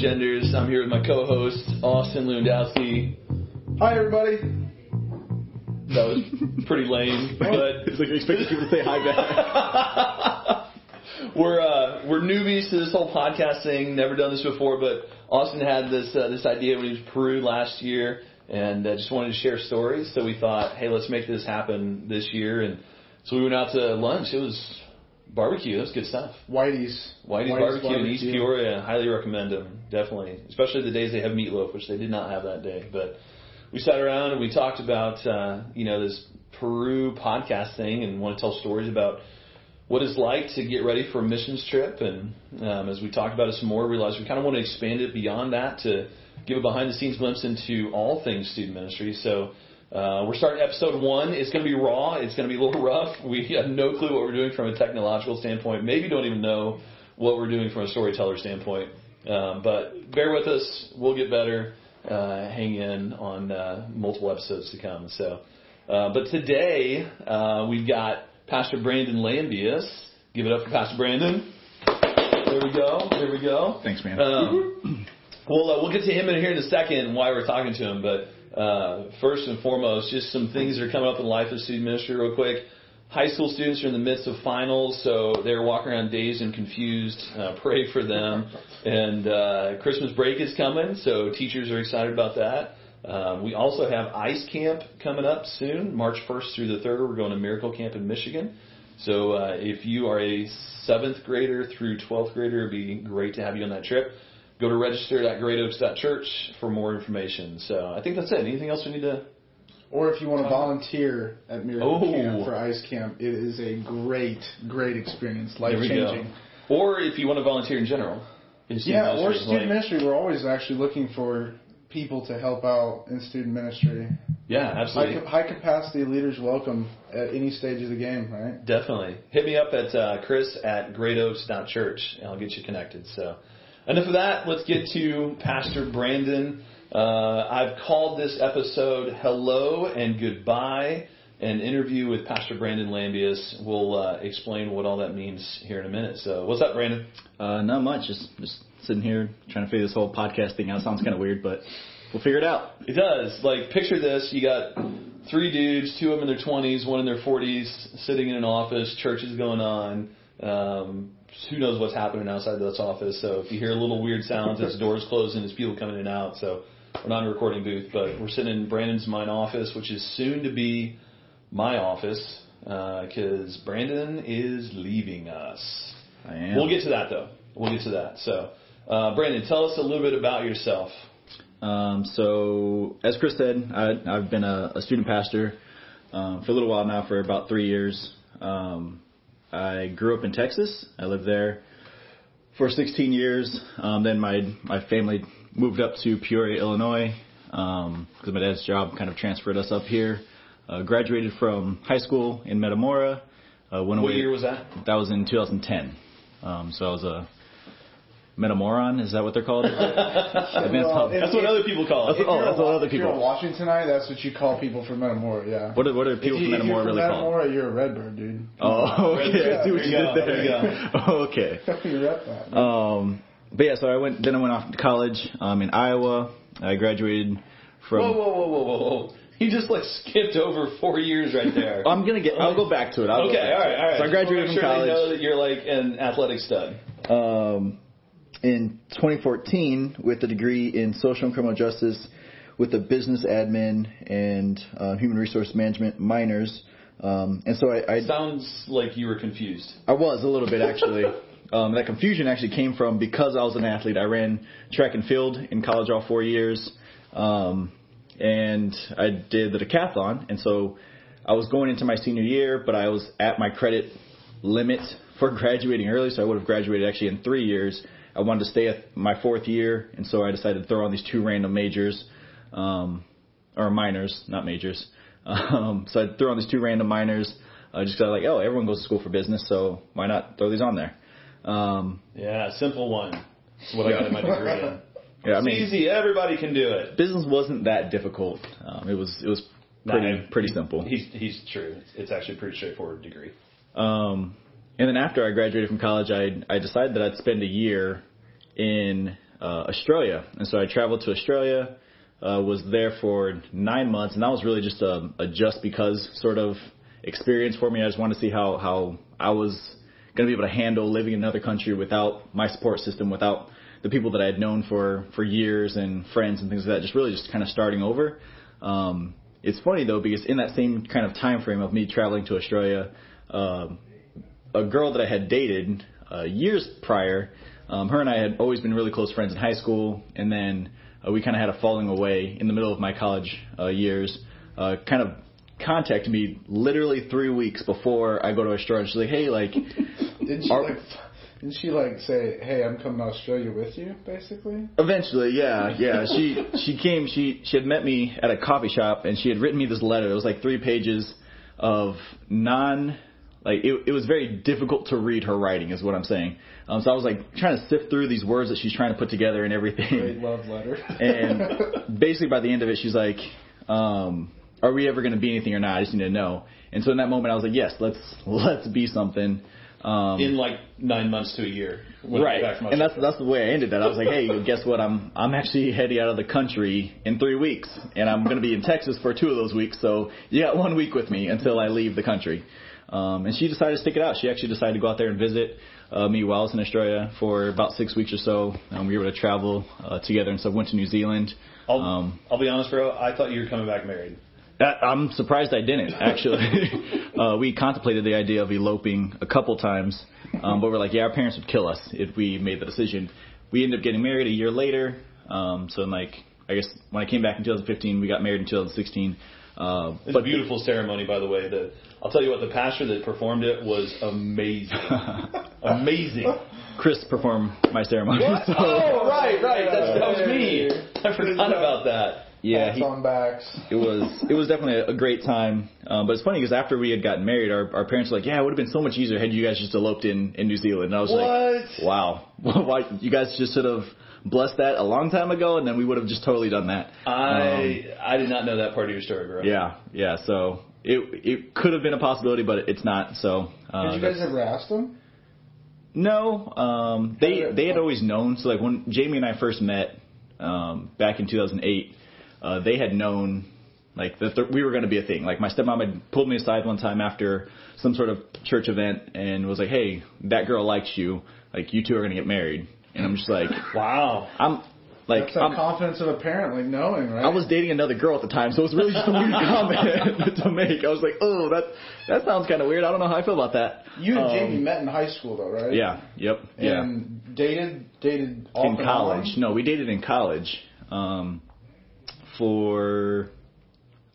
Genders. I'm here with my co-host Austin Lewandowski. Hi, everybody. That was pretty lame, but it's like expecting people to say hi back. we're uh, we're newbies to this whole podcast thing. Never done this before, but Austin had this uh, this idea when he was in Peru last year, and uh, just wanted to share stories. So we thought, hey, let's make this happen this year, and so we went out to lunch. It was barbecue. That's good stuff. Whitey's. Whitey's, Whitey's barbecue, barbecue in East Peoria. Highly recommend them. Definitely, especially the days they have meatloaf, which they did not have that day. But we sat around and we talked about uh, you know this Peru podcast thing and want to tell stories about what it's like to get ready for a missions trip. And um, as we talked about it some more, realized we kind of want to expand it beyond that to give a behind the scenes glimpse into all things student ministry. So uh, we're starting episode one. It's going to be raw. It's going to be a little rough. We have no clue what we're doing from a technological standpoint. Maybe don't even know what we're doing from a storyteller standpoint. Um, but bear with us. We'll get better. Uh, hang in on uh, multiple episodes to come. So, uh, but today uh, we've got Pastor Brandon Lambius. Give it up for Pastor Brandon. There we go. There we go. Thanks, man. Um, well, uh, we'll get to him in here in a second. Why we're talking to him, but uh, first and foremost, just some things that are coming up in life of student ministry real quick. High school students are in the midst of finals, so they're walking around dazed and confused. Uh, pray for them. And uh, Christmas break is coming, so teachers are excited about that. Um, we also have Ice Camp coming up soon, March 1st through the 3rd. We're going to Miracle Camp in Michigan. So uh, if you are a seventh grader through 12th grader, it'd be great to have you on that trip go to register.greatoaks.church for more information. So I think that's it. Anything else we need to? Or if you want to volunteer at Miracle oh. Camp for Ice Camp, it is a great, great experience, life changing. Or if you want to volunteer in general. In yeah, or student like, ministry. We're always actually looking for people to help out in student ministry. Yeah, absolutely. High, high, capacity leaders welcome at any stage of the game, right? Definitely. Hit me up at uh, chris at greatoaks.church and I'll get you connected. So Enough of that. Let's get to Pastor Brandon. Uh, I've called this episode "Hello and Goodbye." An interview with Pastor Brandon Lambius. We'll uh, explain what all that means here in a minute. So, what's up, Brandon? Uh, not much. Just just sitting here trying to figure this whole podcast thing out. Sounds kind of weird, but we'll figure it out. It does. Like, picture this: you got three dudes, two of them in their 20s, one in their 40s, sitting in an office. Church is going on. Um, who knows what's happening outside this office. So if you hear a little weird sounds, it's doors closing, it's people coming in and out. So we're not in a recording booth, but we're sitting in Brandon's mine office, which is soon to be my office because uh, Brandon is leaving us. I am. We'll get to that though. We'll get to that. So, uh, Brandon, tell us a little bit about yourself. Um, so, as Chris said, I, have been a, a, student pastor um, for a little while now, for about three years. Um, I grew up in Texas. I lived there for 16 years. Um, then my my family moved up to Peoria, Illinois, because um, my dad's job kind of transferred us up here. Uh, graduated from high school in Metamora. Uh, went what away, year was that? That was in 2010. Um, so I was a Metamoron? Is that what they're called? well, that's what other people call it. That's, oh, that's what other people. If you're watching tonight, that's what you call people from Metamora. Yeah. What are, what are people you, from Metamora really called? Metamora, you're a redbird, dude. Oh, okay. Yeah, I see what you did there. there okay. you rep that. Um, but yeah, so I went. Then I went off to college um, in Iowa. I graduated from. Whoa, whoa, whoa, whoa, whoa, whoa! You just like skipped over four years right there. I'm gonna get. I'll go back to it. I'll okay, all right, all right. So I graduated from sure college. They know that you're like an athletic stud. Um, in 2014 with a degree in social and criminal justice with a business admin and uh, human resource management minors. Um, and so I, I sounds like you were confused. I was a little bit actually. um, that confusion actually came from because I was an athlete. I ran track and field in college all four years, um, and I did the decathlon. And so I was going into my senior year, but I was at my credit limit for graduating early, so I would have graduated actually in three years. I wanted to stay at my fourth year, and so I decided to throw on these two random majors, um, or minors, not majors. Um, so I threw on these two random minors. I just got like, oh, everyone goes to school for business, so why not throw these on there? Um, yeah, simple one. That's what I got in my degree in. Yeah, I mean, it's easy. Everybody can do it. Business wasn't that difficult. Um, it was it was pretty nah, pretty simple. He's he's true. It's, it's actually a pretty straightforward degree. Um, and then after I graduated from college, I I decided that I'd spend a year in uh, Australia, and so I traveled to Australia. Uh, was there for nine months, and that was really just a, a just because sort of experience for me. I just wanted to see how how I was going to be able to handle living in another country without my support system, without the people that I had known for for years and friends and things like that. Just really just kind of starting over. Um, it's funny though because in that same kind of time frame of me traveling to Australia, uh, a girl that I had dated uh, years prior, um, her and I had always been really close friends in high school, and then uh, we kind of had a falling away in the middle of my college uh, years. Uh, kind of contacted me literally three weeks before I go to Australia. She's like, "Hey, like, did she are, like?" Did she like say, "Hey, I'm coming to Australia with you"? Basically. Eventually, yeah, yeah. She she came. She she had met me at a coffee shop, and she had written me this letter. It was like three pages of non like it, it was very difficult to read her writing is what I'm saying. Um, so I was like trying to sift through these words that she's trying to put together and everything. Great love letter. and basically by the end of it, she's like, um, "Are we ever going to be anything or not? I just need to know." And so in that moment, I was like, "Yes, let's let's be something." Um, in like nine months to a year, right? And that's that's the way I ended that. I was like, "Hey, guess what? I'm I'm actually heading out of the country in three weeks, and I'm going to be in Texas for two of those weeks. So you got one week with me until I leave the country." Um, and she decided to stick it out. She actually decided to go out there and visit uh, me while I was in Australia for about six weeks or so. Um, we were able to travel uh, together and so went to New Zealand. I'll, um, I'll be honest, bro. I thought you were coming back married. I'm surprised I didn't actually. uh, we contemplated the idea of eloping a couple times, um, but we're like, yeah, our parents would kill us if we made the decision. We ended up getting married a year later. Um, so like, I guess when I came back in 2015, we got married in 2016. Uh, it's but a beautiful ceremony, by the way. The, I'll tell you what, the pastor that performed it was amazing. amazing. Chris performed my ceremony. So. Oh, right, right. That's, that was me. I forgot about that. Yeah, he, on backs. it was it was definitely a, great time. Um, but it's funny because after we had gotten married, our, our parents were like, "Yeah, it would have been so much easier had you guys just eloped in in New Zealand." And I was like what? like, "Wow, why you guys just sort of blessed that a long time ago, and then we would have just totally done that. I um, I did not know that part of your story, bro. Yeah, yeah. So it it could have been a possibility, but it's not. So uh, did you guys ever ask them? No, um, they they had always known. So like when Jamie and I first met um, back in 2008, uh, they had known like that th- we were going to be a thing. Like my stepmom had pulled me aside one time after some sort of church event and was like, "Hey, that girl likes you. Like you two are going to get married." And I'm just like, wow. I'm like That's the I'm, confidence of a parent, like knowing, right? I was dating another girl at the time, so it was really just a weird comment to make. I was like, oh, that that sounds kind of weird. I don't know how I feel about that. You and um, Jamie met in high school, though, right? Yeah. Yep. Yeah. And dated dated in college. No, we dated in college. Um, for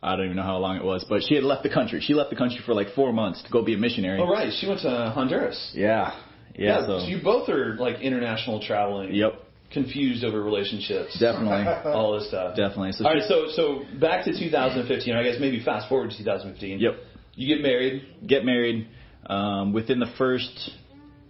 I don't even know how long it was, but she had left the country. She left the country for like four months to go be a missionary. Oh right, she went to Honduras. Yeah, yeah, yeah so. so. you both are like international traveling. Yep. Confused over relationships. Definitely. all this stuff. Definitely. So all right, so so back to 2015. I guess maybe fast forward to 2015. Yep. You get married. Get married. Um, within the first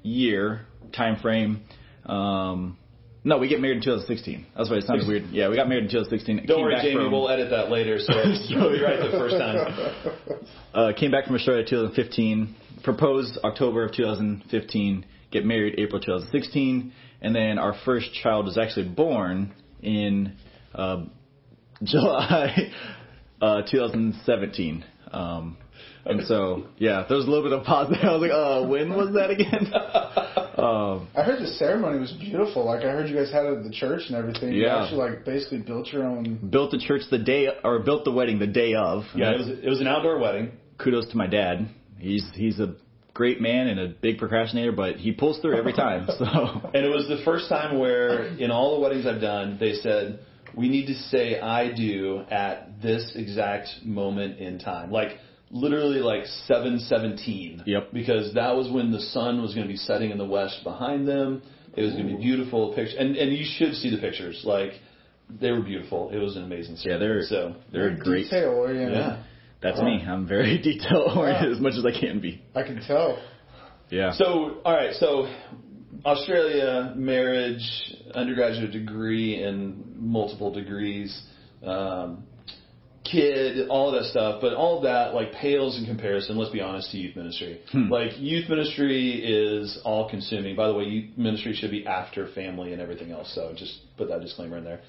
year time frame. Um, no, we get married in 2016. That's why it sounded weird. Yeah, we got married in 2016. Don't worry, Jamie. From, we'll edit that later, so you'll be right the first time. Uh, came back from Australia 2015. Proposed October of 2015 get married April 2016, and then our first child was actually born in uh, July uh, 2017. Um, and so, yeah, there was a little bit of pause there. I was like, uh, when was that again? um, I heard the ceremony was beautiful. Like, I heard you guys had it at the church and everything. Yeah. You actually, like, basically built your own. Built the church the day, or built the wedding the day of. Yeah, it was, it was an outdoor wedding. Kudos to my dad. He's, he's a great man and a big procrastinator, but he pulls through every time. So, and it was the first time where in all the weddings I've done, they said we need to say "I do" at this exact moment in time, like literally like 7:17. Yep. Because that was when the sun was going to be setting in the west behind them. It was going to be beautiful picture, and and you should see the pictures. Like they were beautiful. It was an amazing. Yeah, they're so they're great. Detail oriented. Yeah. That's oh. me. I'm very detail oriented yeah. as much as I can be. I can tell. Yeah. So, all right. So, Australia, marriage, undergraduate degree, and multiple degrees. Um, kid, all of that stuff, but all of that like pales in comparison. Let's be honest to youth ministry. Hmm. Like youth ministry is all consuming. By the way, youth ministry should be after family and everything else. So just put that disclaimer in there.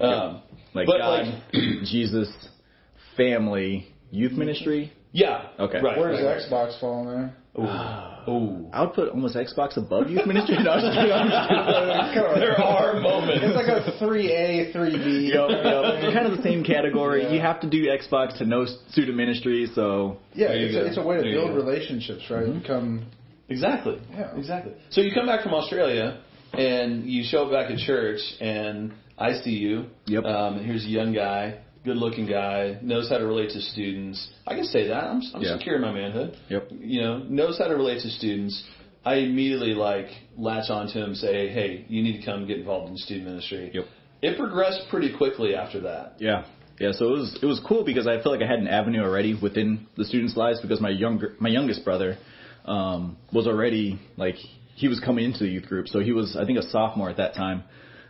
Um, like God, like, Jesus, family, youth ministry. Yeah. Okay. Right. Where does right. Xbox fall in there? Oh, I would put almost Xbox above youth ministry. No, I'm just kidding. I'm just kidding. there are moments. It's like a three A, three B. Yep, yep. kind of the same category. Yeah. You have to do Xbox to know student ministry, so yeah, it's a, it's a, way to there build relationships, right? Mm-hmm. Become exactly, yeah, exactly. So you come back from Australia and you show up back at church, and I see you. Yep. Um, and here's a young guy good looking guy, knows how to relate to students. I can say that. I'm, I'm yeah. secure in my manhood. Yep. You know, knows how to relate to students. I immediately like latch onto him, say, hey, you need to come get involved in student ministry. Yep. It progressed pretty quickly after that. Yeah. Yeah, so it was it was cool because I felt like I had an avenue already within the students' lives because my younger my youngest brother um, was already like he was coming into the youth group, so he was I think a sophomore at that time.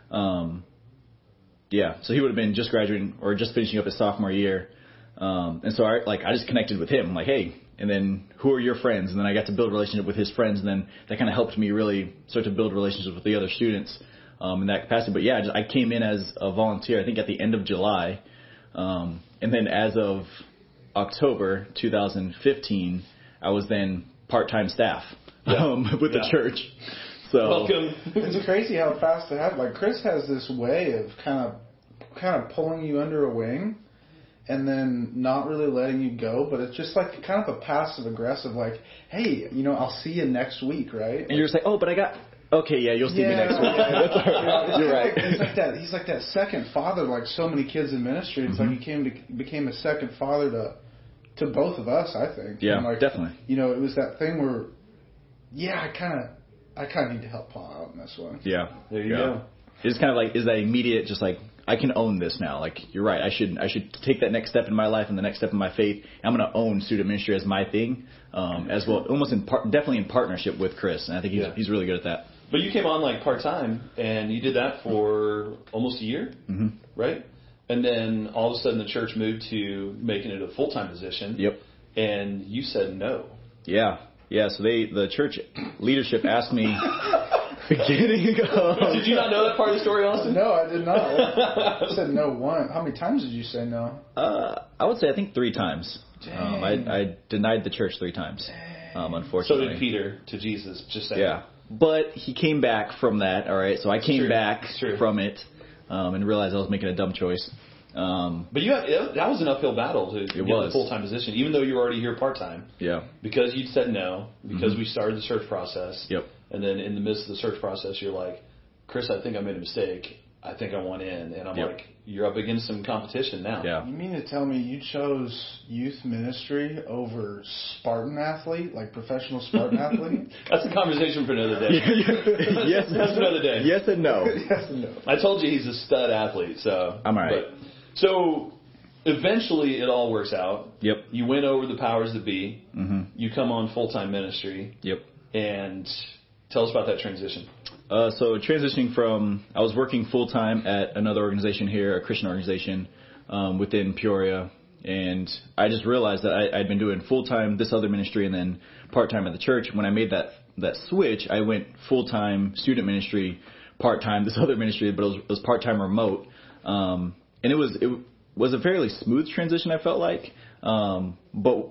Um, yeah, so he would have been just graduating or just finishing up his sophomore year. Um, and so I like I just connected with him, I'm like, hey, and then who are your friends? And then I got to build a relationship with his friends, and then that kind of helped me really start to build relationships with the other students um, in that capacity. But yeah, I, just, I came in as a volunteer, I think at the end of July, um, and then as of October 2015, I was then part-time staff yeah. um, with yeah. the church. So welcome. it's crazy how fast it happened. Like Chris has this way of kind of kind of pulling you under a wing and then not really letting you go, but it's just like kind of a passive aggressive, like, hey, you know, I'll see you next week, right? And you're just like, oh, but I got. Okay, yeah, you'll see yeah, me next week. Yeah, That's all right. You're right. Like, it's like that. He's like that second father, like so many kids in ministry. It's mm-hmm. like he came to became a second father to to both of us. I think. Yeah, like, definitely. You know, it was that thing where, yeah, I kind of I kind of need to help Paul out in this one. Yeah. There you yeah. go. It's kind of like is that immediate, just like I can own this now. Like you're right, I should I should take that next step in my life and the next step in my faith. I'm going to own student ministry as my thing, um, as well, almost in part, definitely in partnership with Chris, and I think he's yeah. he's really good at that. But you came on like part time, and you did that for almost a year, mm-hmm. right? And then all of a sudden, the church moved to making it a full time position. Yep. And you said no. Yeah, yeah, so they the church leadership asked me beginning of. Did you not know that part of the story, Austin? No, I did not. I said no one. How many times did you say no? Uh, I would say I think three times. Um, I, I denied the church three times. Um, unfortunately. So did Peter to Jesus. Just saying. Yeah, but he came back from that. All right, so I came back from it um, and realized I was making a dumb choice. Um, but you have, that was an uphill battle to get a full time position, even though you were already here part time. Yeah. Because you said no, because mm-hmm. we started the search process. Yep. And then in the midst of the search process, you're like, Chris, I think I made a mistake. I think I want in, and I'm yep. like, you're up against some competition now. Yeah. You mean to tell me you chose youth ministry over Spartan athlete, like professional Spartan athlete? That's a conversation for another day. yes, that's another day. Yes and no. yes and no. I told you he's a stud athlete, so I'm alright. But, so eventually it all works out. Yep. You win over the powers that be. Mm-hmm. You come on full time ministry. Yep. And tell us about that transition. Uh, so transitioning from I was working full time at another organization here, a Christian organization um, within Peoria, and I just realized that I, I'd been doing full time this other ministry and then part time at the church. When I made that that switch, I went full time student ministry, part time this other ministry, but it was, was part time remote. Um, and it was it was a fairly smooth transition. I felt like, um, but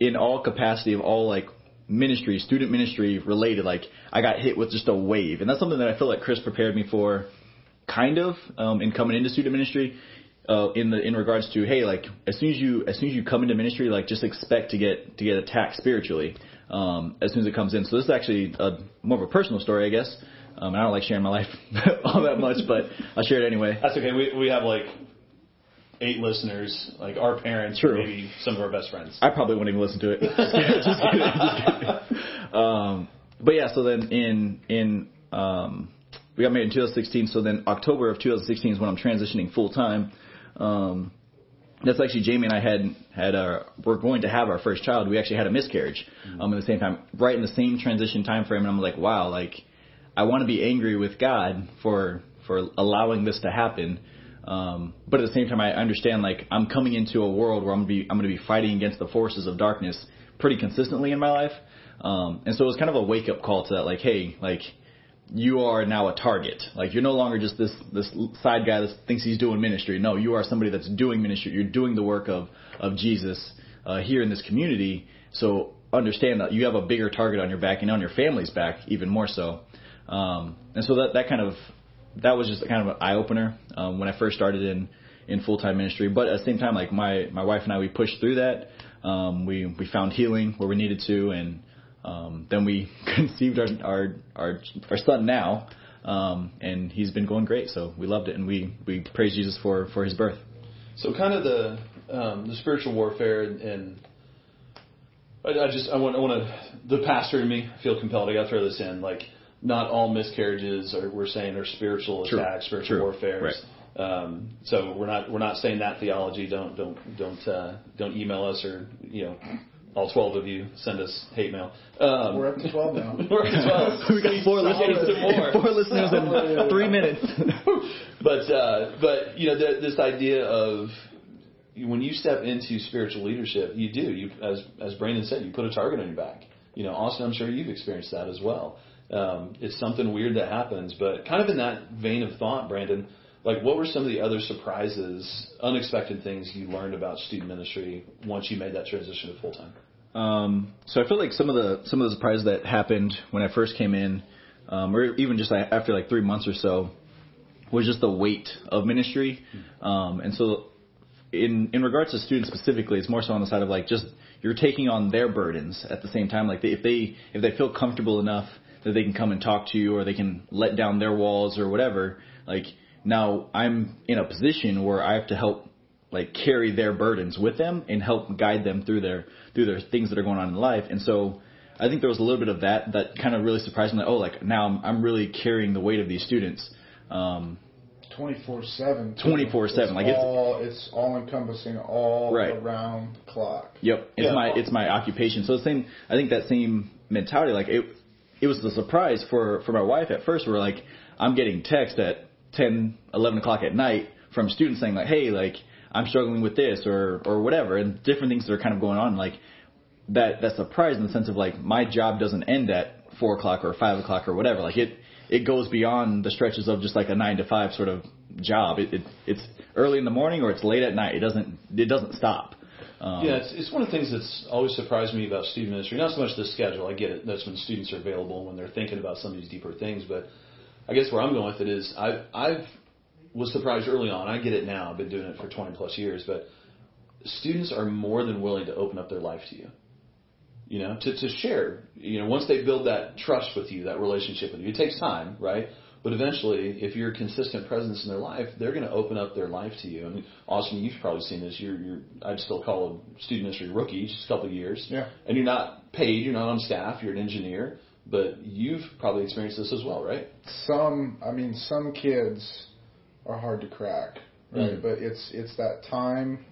in all capacity of all like ministry, student ministry related, like I got hit with just a wave, and that's something that I feel like Chris prepared me for, kind of, um, in coming into student ministry. Uh, in the in regards to hey like as soon as you as soon as you come into ministry like just expect to get to get attacked spiritually um, as soon as it comes in so this is actually a, more of a personal story I guess um, I don't like sharing my life all that much but I'll share it anyway that's okay we we have like eight listeners, like our parents, True. maybe some of our best friends. I probably wouldn't even listen to it. just kidding, just kidding, just kidding. Um, but yeah, so then in in um, we got married in 2016. So then October of 2016 is when I'm transitioning full time. Um, that's actually Jamie and I had had our we're going to have our first child. We actually had a miscarriage mm-hmm. um, at the same time, right in the same transition time frame. And I'm like, wow, like I want to be angry with God for for allowing this to happen Um, but at the same time, I understand like I'm coming into a world where I'm gonna be I'm gonna be fighting against the forces of darkness pretty consistently in my life. Um, and so it was kind of a wake up call to that, like, hey, like you are now a target. Like you're no longer just this this side guy that thinks he's doing ministry. No, you are somebody that's doing ministry. You're doing the work of of Jesus uh, here in this community. So understand that you have a bigger target on your back and on your family's back even more so. Um, and so that that kind of that was just kind of an eye opener um, when I first started in in full time ministry. But at the same time, like my my wife and I, we pushed through that. Um, we we found healing where we needed to, and um, then we conceived our our our, our son now, um, and he's been going great. So we loved it, and we we praise Jesus for for his birth. So kind of the um, the spiritual warfare and, and I, I just I want I want to the pastor in me feel compelled. I got to throw this in like not all miscarriages are we're saying are spiritual True. attacks, spiritual True. warfare. Right. Um, so we're not we're not saying that theology. Don't don't don't uh, don't email us or you know all twelve of you send us hate mail. Um, We're up to 12 now. we're up to twelve. we got four Solid listeners. more. Four listeners in three minutes. but uh, but you know th- this idea of when you step into spiritual leadership, you do. You as as Brandon said, you put a target on your back. You know, Austin, I'm sure you've experienced that as well. Um, it's something weird that happens, but kind of in that vein of thought, Brandon. Like, what were some of the other surprises, unexpected things you learned about student ministry once you made that transition to full time? Um, so I feel like some of the some of the surprises that happened when I first came in, um, or even just after like three months or so, was just the weight of ministry. Um, and so, in in regards to students specifically, it's more so on the side of like just you're taking on their burdens at the same time. Like they, if they if they feel comfortable enough that they can come and talk to you, or they can let down their walls or whatever, like now I'm in a position where I have to help like carry their burdens with them and help guide them through their through their things that are going on in life. And so I think there was a little bit of that that kind of really surprised me. Like, oh, like now I'm, I'm really carrying the weight of these students. Um, 24 7. 24/7, like it's- all, it's all encompassing all Right. around the clock. Yep, it's Yeah. my it's my occupation. So the same, I think that same mentality, like it, it was the surprise for for my wife at first. We're like I'm getting text at 10, 11 o'clock at night from students saying like, hey, like I'm struggling with this or or whatever, and different things that are kind of going on. Like that that surprise in the sense of like my job doesn't end at four o'clock or five o'clock or whatever. Like it it goes beyond the stretches of just like a nine to five sort of job. It, it it's early in the morning or it's late at night. It doesn't it doesn't stop. Um, Yeah, it's, it's one of the things that's always surprised me about student ministry. Not so much the schedule. I get it. That's when students are available when they're thinking about some of these deeper things. But I guess where I'm going with it is I I've was surprised early on. I get it now. I've been doing it for 20 plus years. But students are more than willing to open up their life to you. You know, to to share. You know, once they build that trust with you, that relationship with you, it takes time, right? But eventually, if you're a consistent presence in their life, they're going to open up their life to you. I mean, Austin, you've probably seen this. You're, you're I'd still call a student ministry rookie, just a couple of years. Yeah. And you're not paid. You're not on staff. You're an engineer. But you've probably experienced this as well, right? Some, I mean, some kids are hard to crack, right? Mhm. But it's it's that time,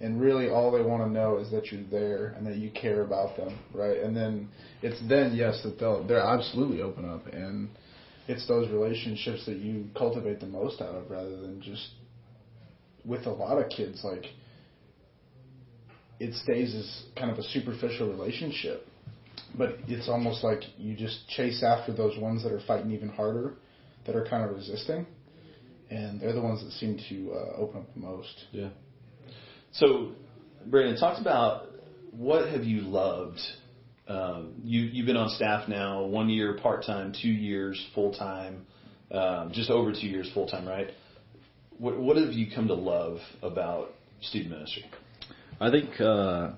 and really all they want to know is that you're there and that you care about them, right? And then it's then yes that they'll they're absolutely open up, and it's those relationships that you cultivate the most out of, rather than just with a lot of kids like it stays as kind of a superficial relationship but it's almost like you just chase after those ones that are fighting even harder, that are kind of resisting, and they're the ones that seem to uh, open up the most. Yeah. So, Brandon, talk about what have you loved. Um, you you've been on staff now one year part time, two years full time, um, just over two years full time, right? What what have you come to love about student ministry? I think uh,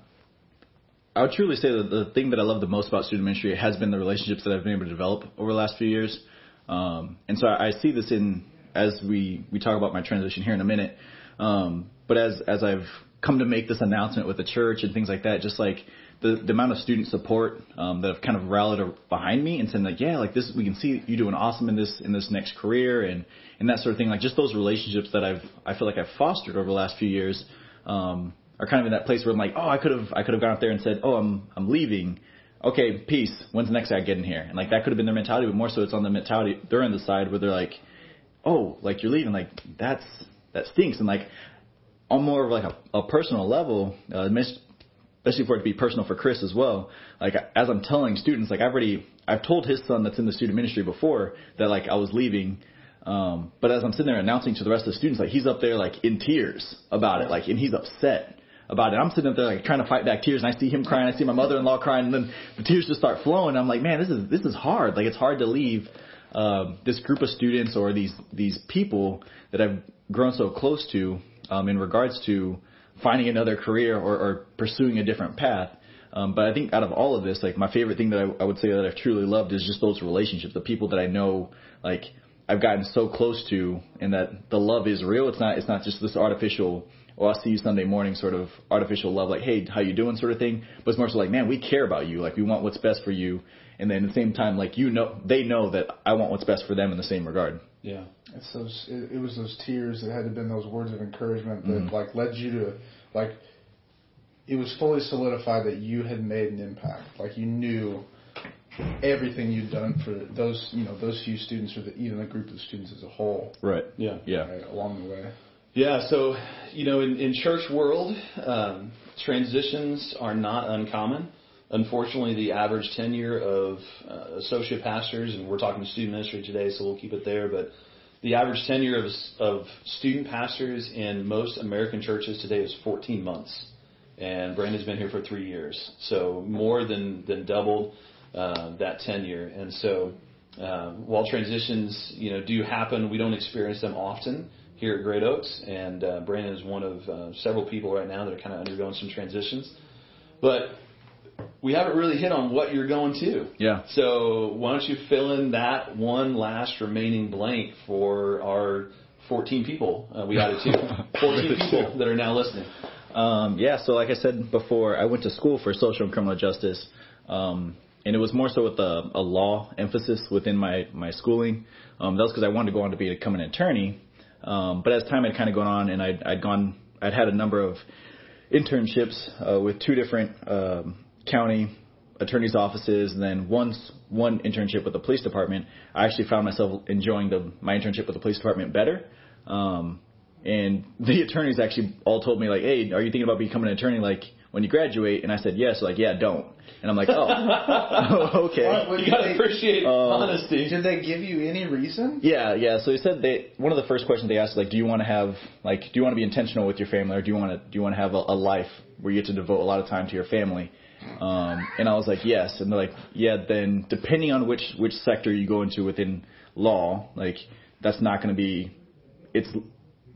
I would truly say that the thing that I love the most about student ministry has been the relationships that I've been able to develop over the last few years. Um, and so I, I see this in as we we talk about my transition here in a minute. Um, but as as I've come to make this announcement with the church and things like that, just like the, the amount of student support um, that have kind of rallied behind me and saying like, yeah, like this, we can see you doing awesome in this in this next career and and that sort of thing. Like just those relationships that I've I feel like I've fostered over the last few years. Um, are kind of in that place where I'm like, oh, I could have, I could have gone up there and said, oh, I'm, I'm leaving. Okay, peace. When's the next guy getting here? And like that could have been their mentality, but more so it's on the mentality. They're on the side where they're like, oh, like you're leaving. Like that's that stinks. And like on more of like a, a personal level, uh, especially for it to be personal for Chris as well. Like as I'm telling students, like I've already I've told his son that's in the student ministry before that like I was leaving. Um, but as I'm sitting there announcing to the rest of the students, like he's up there like in tears about it, like and he's upset about it. I'm sitting up there like trying to fight back tears, and I see him crying, I see my mother-in-law crying, and then the tears just start flowing. I'm like, man, this is this is hard. Like it's hard to leave uh, this group of students or these these people that I've grown so close to um, in regards to finding another career or, or pursuing a different path. Um, but I think out of all of this, like my favorite thing that I, I would say that I've truly loved is just those relationships, the people that I know, like I've gotten so close to, and that the love is real. It's not it's not just this artificial oh, I'll see you Sunday morning sort of artificial love, like, hey, how you doing sort of thing. But it's more so like, man, we care about you. Like, we want what's best for you. And then at the same time, like, you know, they know that I want what's best for them in the same regard. Yeah. It's those, it, it was those tears that had to been those words of encouragement that, mm-hmm. like, led you to, like, it was fully solidified that you had made an impact. Like, you knew everything you'd done for those, you know, those few students or the, even the group of students as a whole. Right. Yeah. Yeah. Right, along the way. Yeah, so you know, in, in church world, um, transitions are not uncommon. Unfortunately, the average tenure of uh, associate pastors, and we're talking student ministry today, so we'll keep it there. But the average tenure of, of student pastors in most American churches today is 14 months, and Brandon's been here for three years, so more than than doubled uh, that tenure. And so, uh, while transitions, you know, do happen, we don't experience them often here at Great Oaks, and uh, Brandon is one of uh, several people right now that are kind of undergoing some transitions. But we haven't really hit on what you're going to. Yeah. So why don't you fill in that one last remaining blank for our 14 people uh, we added to 14 people that are now listening. Um, yeah. So like I said before, I went to school for social and criminal justice. Um, and it was more so with a, a law emphasis within my my schooling. Um, that was because I wanted to go on to be, become an attorney, um, but as time had kind of gone on, and I'd, I'd gone, I'd had a number of internships uh, with two different um, county attorneys' offices, and then once one internship with the police department. I actually found myself enjoying the my internship with the police department better. Um, and the attorneys actually all told me like, "Hey, are you thinking about becoming an attorney like when you graduate?" And I said, "Yes." like, "Yeah, don't." And I'm like, oh, okay. Well, you gotta appreciate um, honesty. Did they give you any reason? Yeah, yeah. So they said they one of the first questions they asked like, do you want to have like, do you want to be intentional with your family, or do you want to do you want to have a, a life where you get to devote a lot of time to your family? Um, and I was like, yes. And they're like, yeah. Then depending on which which sector you go into within law, like that's not going to be, it's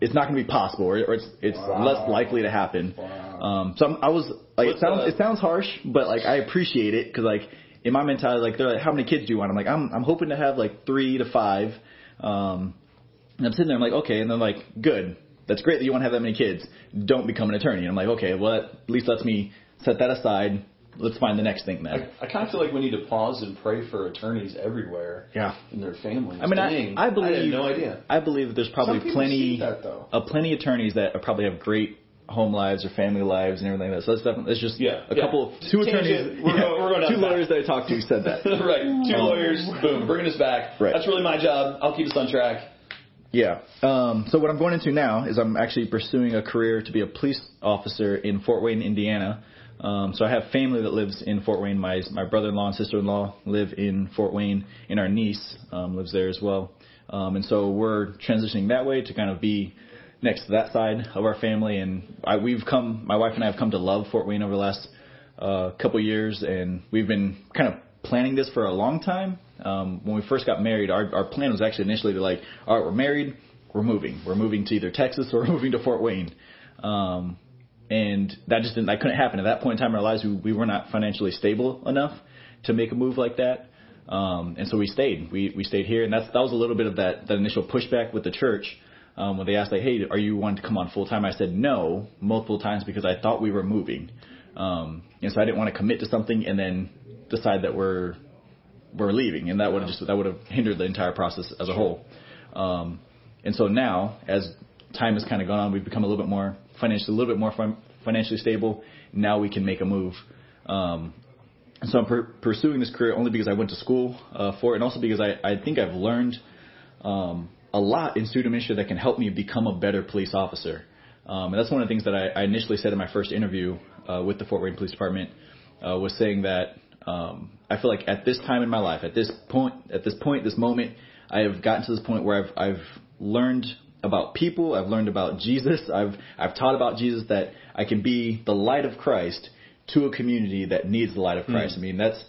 it's not going to be possible, or, or it's it's wow. less likely to happen. Wow. Um, so I'm, I was like, What's it sounds it sounds harsh, but like I appreciate it because like in my mentality, like they're like, how many kids do you want? I'm like, I'm I'm hoping to have like three to five. Um, and I'm sitting there, I'm like, okay, and they're like, good, that's great that you want to have that many kids. Don't become an attorney. And I'm like, okay, well at least lets me set that aside. Let's find the next thing then. I, I kind of feel like we need to pause and pray for attorneys everywhere. Yeah. In their families. I mean, I, I believe. I had no idea. I believe that there's probably plenty, that, though. uh, plenty attorneys that probably have great home lives or family lives and everything like that. So that's definitely it's just yeah, a yeah. couple two attorneys we're, yeah, going, we're going two lawyers that I talked to said that. right. Two um, lawyers, boom, bringing us back. Right. That's really my job. I'll keep us on track. Yeah. Um, so what I'm going into now is I'm actually pursuing a career to be a police officer in Fort Wayne, Indiana. Um, so I have family that lives in Fort Wayne. My my brother-in-law and sister-in-law live in Fort Wayne, and our niece um, lives there as well. Um, and so we're transitioning that way to kind of be next to that side of our family, and I, we've come. My wife and I have come to love Fort Wayne over the last uh, couple years, and we've been kind of planning this for a long time. Um, when we first got married, our, our plan was actually initially to like, all right, we're married, we're moving, we're moving to either Texas or we're moving to Fort Wayne. Um, and that just didn't, that couldn't happen at that point in time in our lives. We, we were not financially stable enough to make a move like that. Um, and so we stayed. We we stayed here, and that's that was a little bit of that that initial pushback with the church um, when they asked like, "Hey, are you wanting to come on full time?" I said no multiple times because I thought we were moving, um, and so I didn't want to commit to something and then decide that we're we're leaving, and that would have just that would have hindered the entire process as a whole. Um, and so now, as time has kind of gone on, we've become a little bit more financially, a little bit more fin- financially stable. Now we can make a move. Um, so I'm per- pursuing this career only because I went to school uh, for it, and also because I, I think I've learned um, a lot in student ministry that can help me become a better police officer. Um, and that's one of the things that I, I initially said in my first interview uh, with the Fort Wayne Police Department uh, was saying that um, I feel like at this time in my life, at this point, at this point, this moment, I have gotten to this point where I've I've learned about people, I've learned about Jesus, I've I've taught about Jesus that I can be the light of Christ to a community that needs the light of Christ. Mm. I mean, that's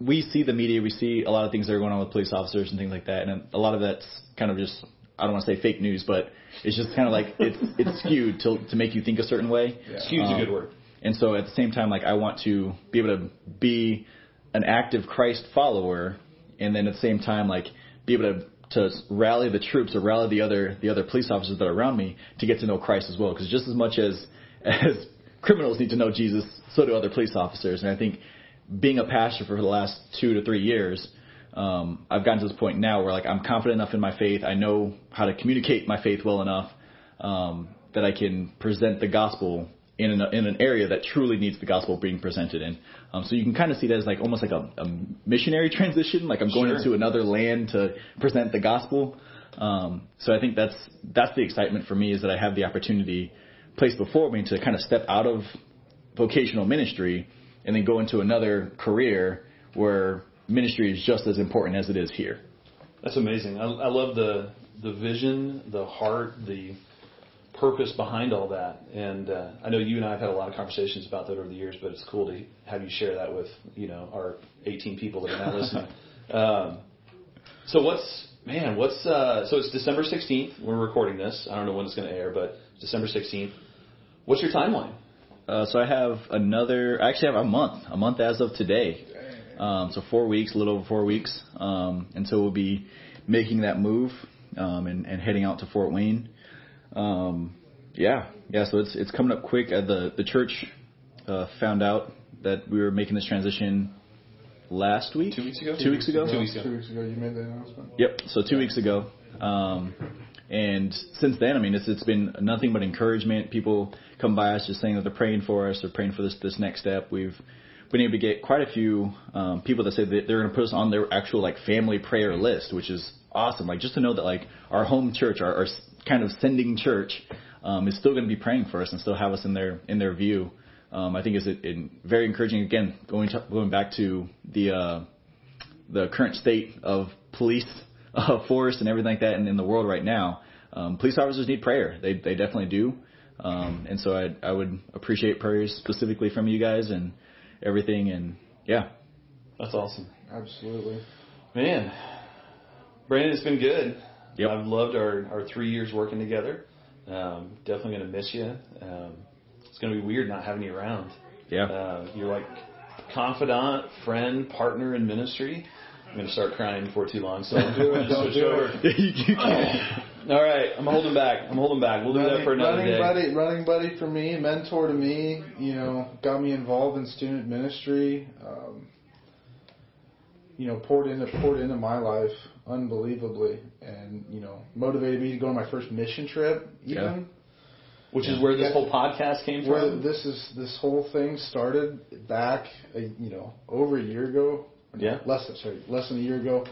we see the media, we see a lot of things that are going on with police officers and things like that, and a lot of that's kind of just I don't want to say fake news, but it's just kind of like it's it's skewed to to make you think a certain way. Yeah. Skewed's um, a good word. And so at the same time, like I want to be able to be an active Christ follower, and then at the same time, like be able to to rally the troops or rally the other the other police officers that are around me to get to know Christ as well. Because just as much as as criminals need to know Jesus, so do other police officers. And I think being a pastor for the last two to three years, um, I've gotten to this point now where like I'm confident enough in my faith. I know how to communicate my faith well enough um, that I can present the gospel in an, in an area that truly needs the gospel being presented in. Um, so you can kind of see that as like almost like a, a missionary transition. Like I'm going sure. into another land to present the gospel. Um, so I think that's that's the excitement for me is that I have the opportunity placed before me to kind of step out of vocational ministry and then go into another career where ministry is just as important as it is here. That's amazing. I, I love the the vision, the heart, the purpose behind all that. And uh, I know you and I have had a lot of conversations about that over the years, but it's cool to have you share that with you know our 18 people that are now listening. Um, so what's man? What's uh, so it's December 16th. We're recording this. I don't know when it's going to air, but December 16th. What's your timeline? Uh, so I have another. I actually have a month. A month as of today. Um, so four weeks, a little over four weeks. Um, and so we'll be making that move um, and, and heading out to Fort Wayne. Um, yeah, yeah. So it's it's coming up quick. Uh, the the church uh, found out that we were making this transition last week. Two weeks ago. Two, weeks, ago. Two weeks ago. Two weeks ago. You made the announcement. Yep. So two weeks ago. Um, and since then, I mean, it's it's been nothing but encouragement. People come by us just saying that they're praying for us, they're praying for this this next step. We've been able to get quite a few um, people that say that they're going to put us on their actual like family prayer list, which is awesome. Like just to know that like our home church, our, our kind of sending church um, is still going to be praying for us and still have us in their in their view. Um, I think is it, it very encouraging. Again, going to, going back to the uh, the current state of police uh, force and everything like that in, in the world right now. Um, police officers need prayer. They they definitely do. Um, and so I I would appreciate prayers specifically from you guys and everything. And yeah, that's awesome. Absolutely, man. Brandon, it's been good. Yep. I've loved our, our three years working together. Um, definitely going to miss you. Um, it's going to be weird not having you around. Yeah. Uh, you're like confidant, friend, partner in ministry. I'm going to start crying before too long, so I'm going to switch over. All right, I'm holding back. I'm holding back. We'll do running, that for another running day. Buddy, running buddy for me, mentor to me. You know, got me involved in student ministry. Um, you know, poured into poured into my life unbelievably, and you know, motivated me to go on my first mission trip. Even, yeah. which yeah. is where this yeah. whole podcast came where from. This is this whole thing started back, a, you know, over a year ago. Yeah, less than sorry, less than a year ago,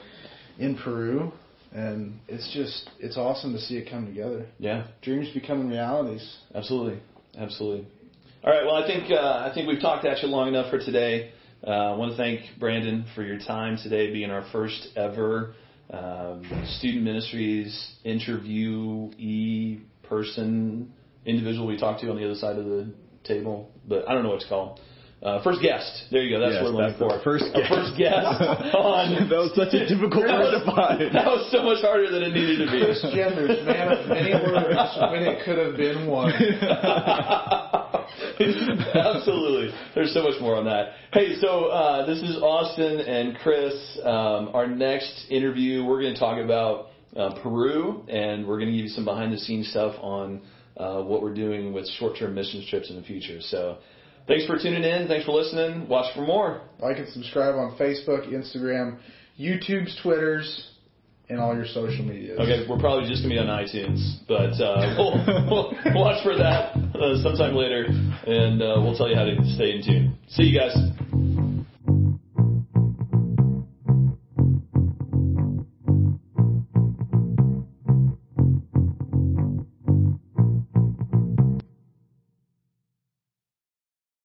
in Peru, and it's just it's awesome to see it come together. Yeah, dreams becoming realities. Absolutely, absolutely. All right. Well, I think uh, I think we've talked at you long enough for today. Uh, I want to thank Brandon for your time today, being our first ever um, student ministries interviewee person, individual we talked to on the other side of the table, but I don't know what it's called. Uh, first guest. There you go. That's yes, what we're looking for. First guest. first guest on. that was such a difficult word to find. That was so much harder than it needed to be. Christian, there's man of many words when it could have been one. Absolutely. There's so much more on that. Hey, so uh, this is Austin and Chris. Um, our next interview, we're going to talk about uh, Peru, and we're going to give you some behind the scenes stuff on uh, what we're doing with short term mission trips in the future. So thanks for tuning in. Thanks for listening. Watch for more. Like and subscribe on Facebook, Instagram, YouTube's, Twitter's and all your social media. Okay, we're probably just gonna be on iTunes, but uh, we'll, we'll watch for that uh, sometime later, and uh, we'll tell you how to stay in tune. See you guys.